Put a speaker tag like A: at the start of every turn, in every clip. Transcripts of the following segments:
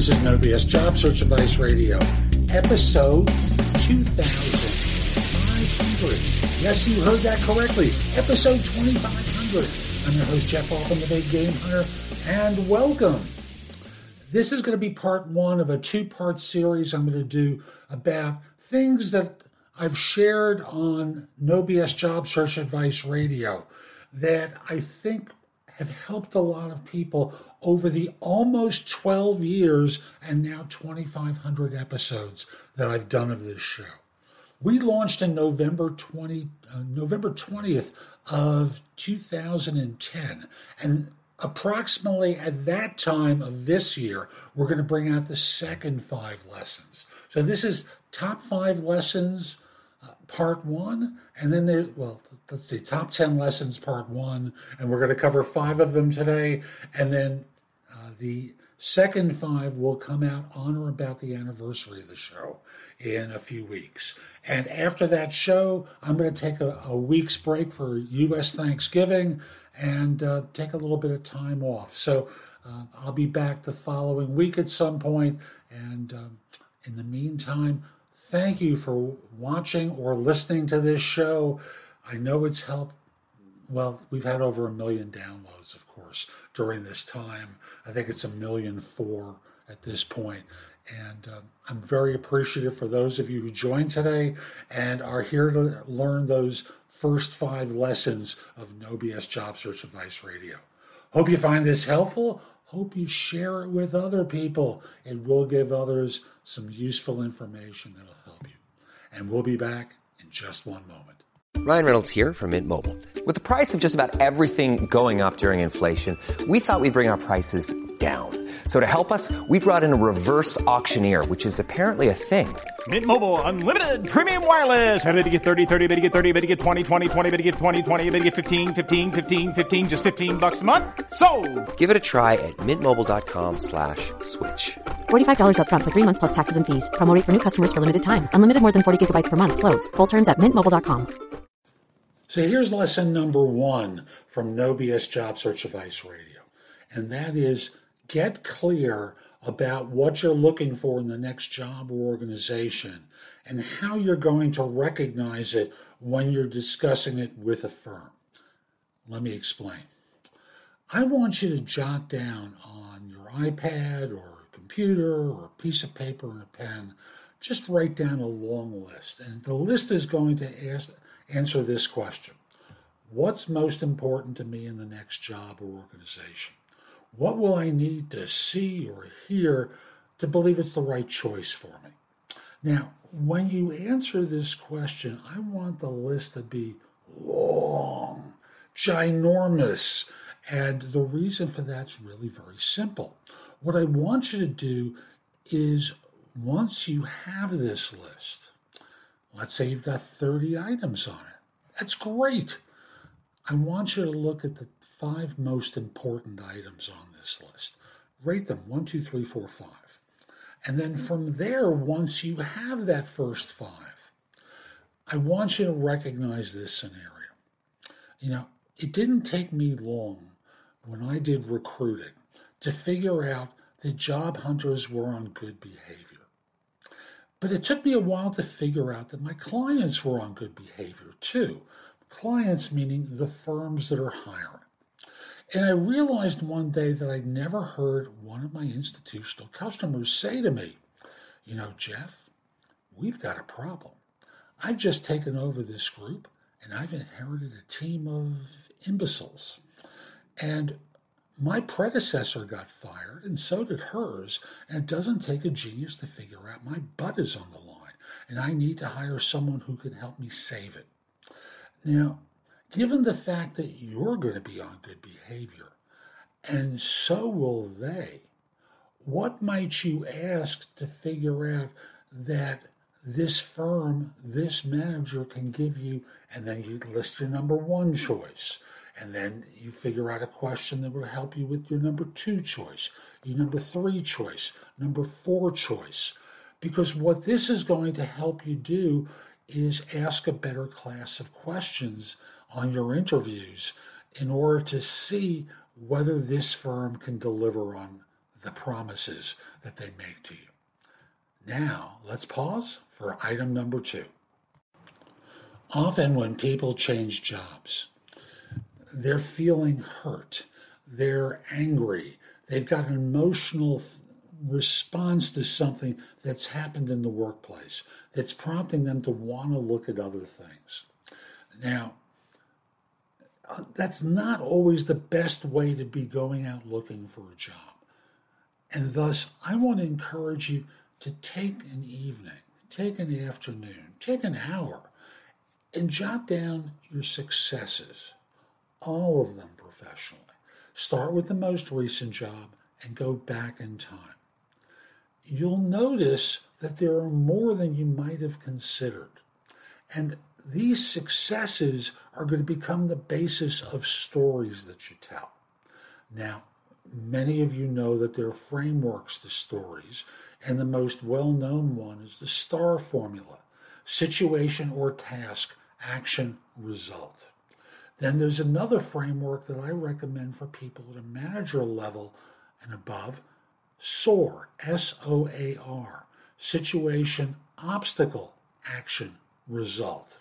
A: This is No BS Job Search Advice Radio, episode 2500. Yes, you heard that correctly. Episode 2500. I'm your host, Jeff Altman, the Big Game Hunter, and welcome. This is going to be part one of a two part series I'm going to do about things that I've shared on No BS Job Search Advice Radio that I think have helped a lot of people over the almost 12 years and now 2,500 episodes that I've done of this show. We launched in November 20, uh, November 20th of 2010, and approximately at that time of this year, we're going to bring out the second five lessons. So this is top five lessons, part one, and then there. Well, let's see, top ten lessons, part one, and we're going to cover five of them today, and then uh, the second five will come out on or about the anniversary of the show in a few weeks. And after that show, I'm going to take a, a week's break for U.S. Thanksgiving and uh, take a little bit of time off. So uh, I'll be back the following week at some point. And um, in the meantime, thank you for watching or listening to this show. I know it's helped. Well, we've had over a million downloads, of course, during this time. I think it's a million four at this point. And um, I'm very appreciative for those of you who joined today and are here to learn those first five lessons of No BS Job Search Advice Radio. Hope you find this helpful. Hope you share it with other people. It will give others some useful information that'll help you. And we'll be back in just one moment.
B: Ryan Reynolds here from Mint Mobile. With the price of just about everything going up during inflation, we thought we'd bring our prices down. So to help us, we brought in a reverse auctioneer, which is apparently a thing.
C: Mint Mobile unlimited premium wireless. Ready to get 30, 30, bit to get 30, bit to get 20, 20, 20, bit to get 20, 20, bit to get 15, 15, 15, 15 just 15 bucks a month. So,
B: Give it a try at mintmobile.com/switch. slash
D: $45 upfront for three months plus taxes and fees. Promo rate for new customers for limited time. Unlimited more than 40 gigabytes per month. Slows. Full terms at mintmobile.com.
A: So here's lesson number one from No BS Job Search Advice Radio, and that is get clear about what you're looking for in the next job or organization and how you're going to recognize it when you're discussing it with a firm. Let me explain. I want you to jot down on your iPad or computer or a piece of paper and a pen, just write down a long list. And the list is going to ask, answer this question What's most important to me in the next job or organization? What will I need to see or hear to believe it's the right choice for me? Now, when you answer this question, I want the list to be long, ginormous. And the reason for that's really very simple. What I want you to do is once you have this list, let's say you've got 30 items on it, that's great. I want you to look at the five most important items on this list. Rate them one, two, three, four, five. And then from there, once you have that first five, I want you to recognize this scenario. You know, it didn't take me long when I did recruiting to figure out that job hunters were on good behavior. But it took me a while to figure out that my clients were on good behavior too. Clients meaning the firms that are hiring. And I realized one day that I'd never heard one of my institutional customers say to me, You know, Jeff, we've got a problem. I've just taken over this group and I've inherited a team of imbeciles. And my predecessor got fired, and so did hers, and it doesn't take a genius to figure out my butt is on the line, and I need to hire someone who can help me save it. Now, given the fact that you're going to be on good behavior, and so will they, what might you ask to figure out that this firm, this manager can give you, and then you list your number one choice. And then you figure out a question that will help you with your number two choice, your number three choice, number four choice. Because what this is going to help you do is ask a better class of questions on your interviews in order to see whether this firm can deliver on the promises that they make to you. Now, let's pause for item number two. Often, when people change jobs, they're feeling hurt, they're angry, they've got an emotional response to something that's happened in the workplace that's prompting them to want to look at other things. Now, that's not always the best way to be going out looking for a job. And thus, I want to encourage you to take an evening, take an afternoon, take an hour, and jot down your successes, all of them professionally. Start with the most recent job and go back in time. You'll notice that there are more than you might have considered. And these successes are going to become the basis of stories that you tell. Now, many of you know that there are frameworks to stories, and the most well known one is the STAR formula situation or task, action, result. Then there's another framework that I recommend for people at a manager level and above SOAR, S O A R, situation, obstacle, action, result.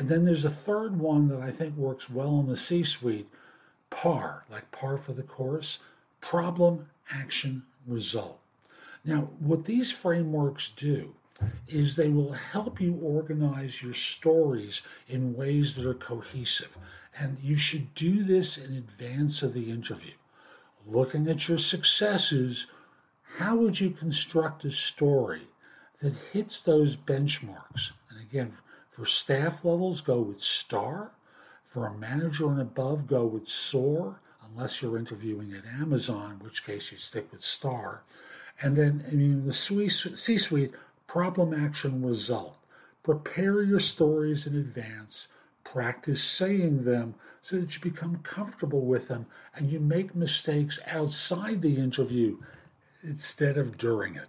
A: And then there's a third one that I think works well in the C suite PAR, like par for the course, problem, action, result. Now, what these frameworks do is they will help you organize your stories in ways that are cohesive. And you should do this in advance of the interview. Looking at your successes, how would you construct a story that hits those benchmarks? And again, for staff levels, go with STAR. For a manager and above, go with SOAR, unless you're interviewing at Amazon, in which case you stick with STAR. And then in the C suite, problem action result. Prepare your stories in advance, practice saying them so that you become comfortable with them and you make mistakes outside the interview instead of during it.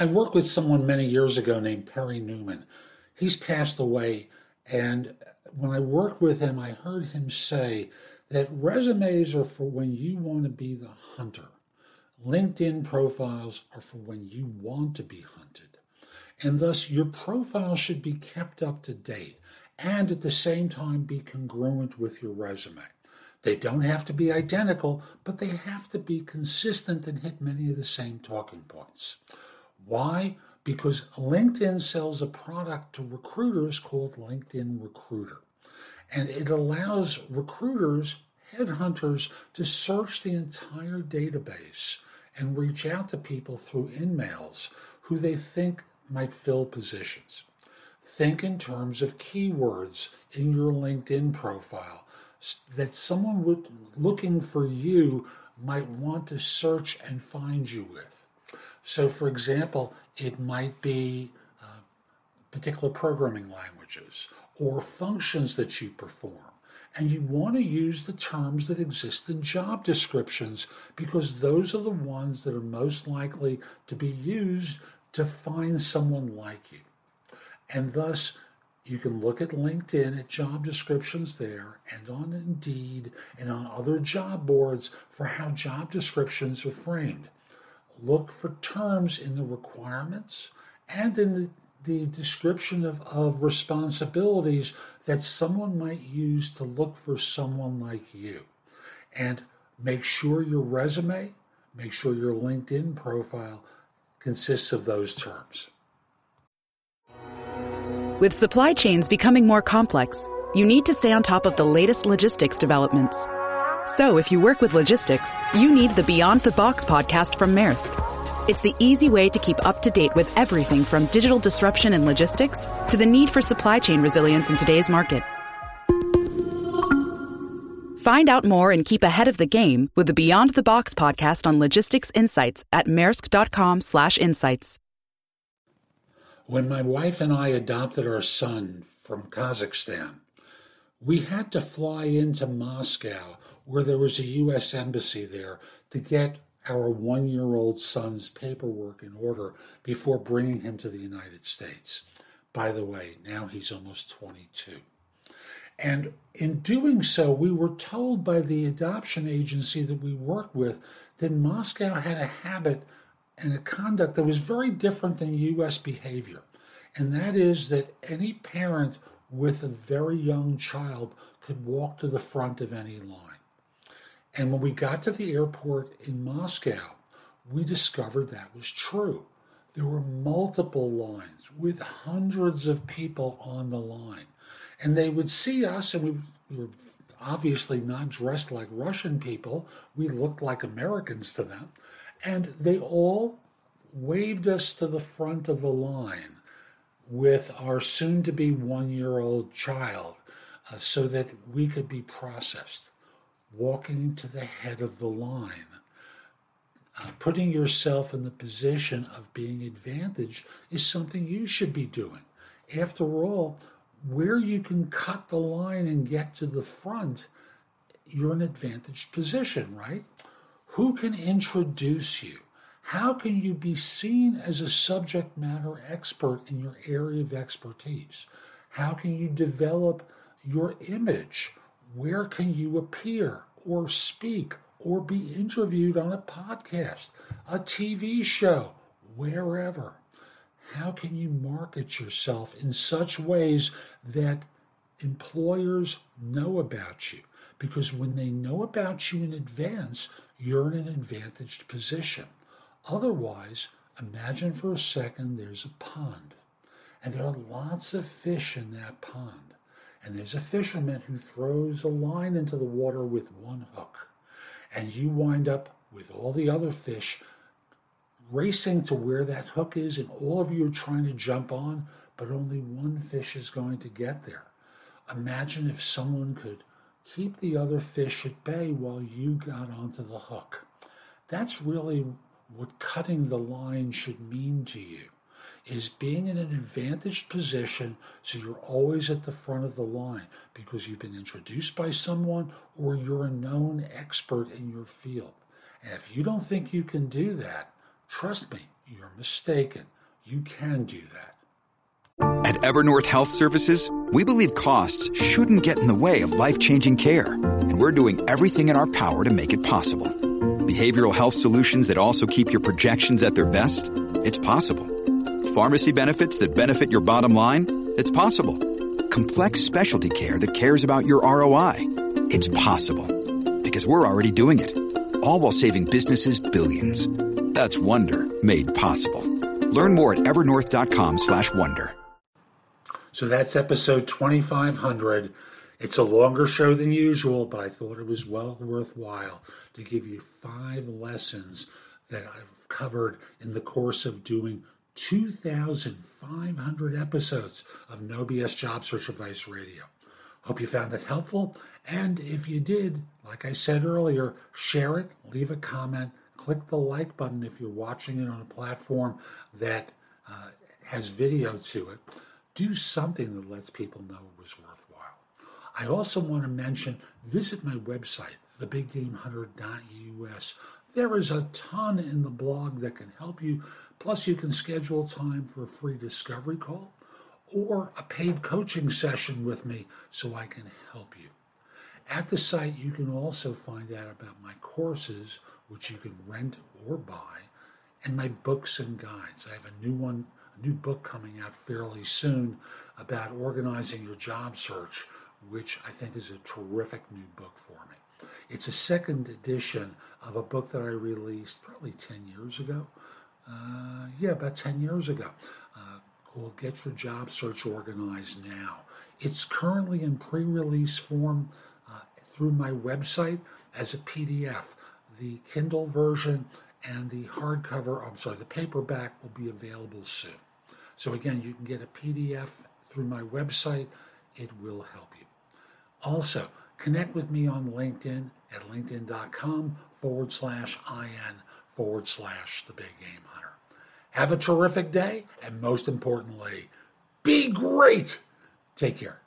A: I worked with someone many years ago named Perry Newman. He's passed away, and when I worked with him, I heard him say that resumes are for when you want to be the hunter. LinkedIn profiles are for when you want to be hunted. And thus, your profile should be kept up to date and at the same time be congruent with your resume. They don't have to be identical, but they have to be consistent and hit many of the same talking points. Why? Because LinkedIn sells a product to recruiters called LinkedIn Recruiter. And it allows recruiters, headhunters, to search the entire database and reach out to people through emails who they think might fill positions. Think in terms of keywords in your LinkedIn profile that someone would, looking for you might want to search and find you with. So, for example, it might be uh, particular programming languages or functions that you perform. And you want to use the terms that exist in job descriptions because those are the ones that are most likely to be used to find someone like you. And thus, you can look at LinkedIn at job descriptions there and on Indeed and on other job boards for how job descriptions are framed look for terms in the requirements and in the, the description of, of responsibilities that someone might use to look for someone like you. And make sure your resume, make sure your LinkedIn profile consists of those terms.
E: With supply chains becoming more complex, you need to stay on top of the latest logistics developments. So if you work with logistics, you need the Beyond the Box podcast from Maersk. It's the easy way to keep up to date with everything from digital disruption in logistics to the need for supply chain resilience in today's market. Find out more and keep ahead of the game with the Beyond the Box podcast on logistics insights at maersk.com/insights.
A: When my wife and I adopted our son from Kazakhstan, we had to fly into Moscow where there was a US embassy there to get our 1-year-old son's paperwork in order before bringing him to the United States. By the way, now he's almost 22. And in doing so, we were told by the adoption agency that we worked with that Moscow had a habit and a conduct that was very different than U.S. behavior. And that is that any parent with a very young child could walk to the front of any line. And when we got to the airport in Moscow, we discovered that was true. There were multiple lines with hundreds of people on the line and they would see us, and we, we were obviously not dressed like Russian people. We looked like Americans to them. And they all waved us to the front of the line with our soon to be one year old child uh, so that we could be processed. Walking to the head of the line, uh, putting yourself in the position of being advantaged is something you should be doing. After all, where you can cut the line and get to the front, you're in an advantaged position, right? Who can introduce you? How can you be seen as a subject matter expert in your area of expertise? How can you develop your image? Where can you appear or speak or be interviewed on a podcast, a TV show, wherever? how can you market yourself in such ways that employers know about you? Because when they know about you in advance, you're in an advantaged position. Otherwise, imagine for a second there's a pond, and there are lots of fish in that pond. And there's a fisherman who throws a line into the water with one hook. And you wind up with all the other fish racing to where that hook is, and all of you are trying to jump on, but only one fish is going to get there. Imagine if someone could keep the other fish at bay while you got onto the hook. That's really what cutting the line should mean to you is being in an advantaged position so you're always at the front of the line because you've been introduced by someone or you're a known expert in your field. And if you don't think you can do that, Trust me, you're mistaken. You can do that.
F: At Evernorth Health Services, we believe costs shouldn't get in the way of life changing care, and we're doing everything in our power to make it possible. Behavioral health solutions that also keep your projections at their best? It's possible. Pharmacy benefits that benefit your bottom line? It's possible. Complex specialty care that cares about your ROI? It's possible. Because we're already doing it. All while saving businesses billions. That's Wonder made possible. Learn more at evernorth.com slash wonder.
A: So that's episode 2500. It's a longer show than usual, but I thought it was well worthwhile to give you five lessons that I've covered in the course of doing 2,500 episodes of No BS Job Search Advice Radio. Hope you found that helpful. And if you did, like I said earlier, share it, leave a comment, click the like button if you're watching it on a platform that uh, has video to it. Do something that lets people know it was worthwhile. I also want to mention visit my website, thebiggamehunter.us. There is a ton in the blog that can help you. Plus, you can schedule time for a free discovery call or a paid coaching session with me so I can help you. At the site, you can also find out about my courses which you can rent or buy, and my books and guides. I have a new one, a new book coming out fairly soon about organizing your job search, which I think is a terrific new book for me. It's a second edition of a book that I released probably 10 years ago. Uh, yeah, about 10 years ago, uh, called Get Your Job Search Organized Now. It's currently in pre release form uh, through my website as a PDF. The Kindle version and the hardcover, I'm sorry, the paperback will be available soon. So again, you can get a PDF through my website. It will help you. Also, connect with me on LinkedIn at linkedin.com forward slash IN forward slash the big game hunter. Have a terrific day, and most importantly, be great. Take care.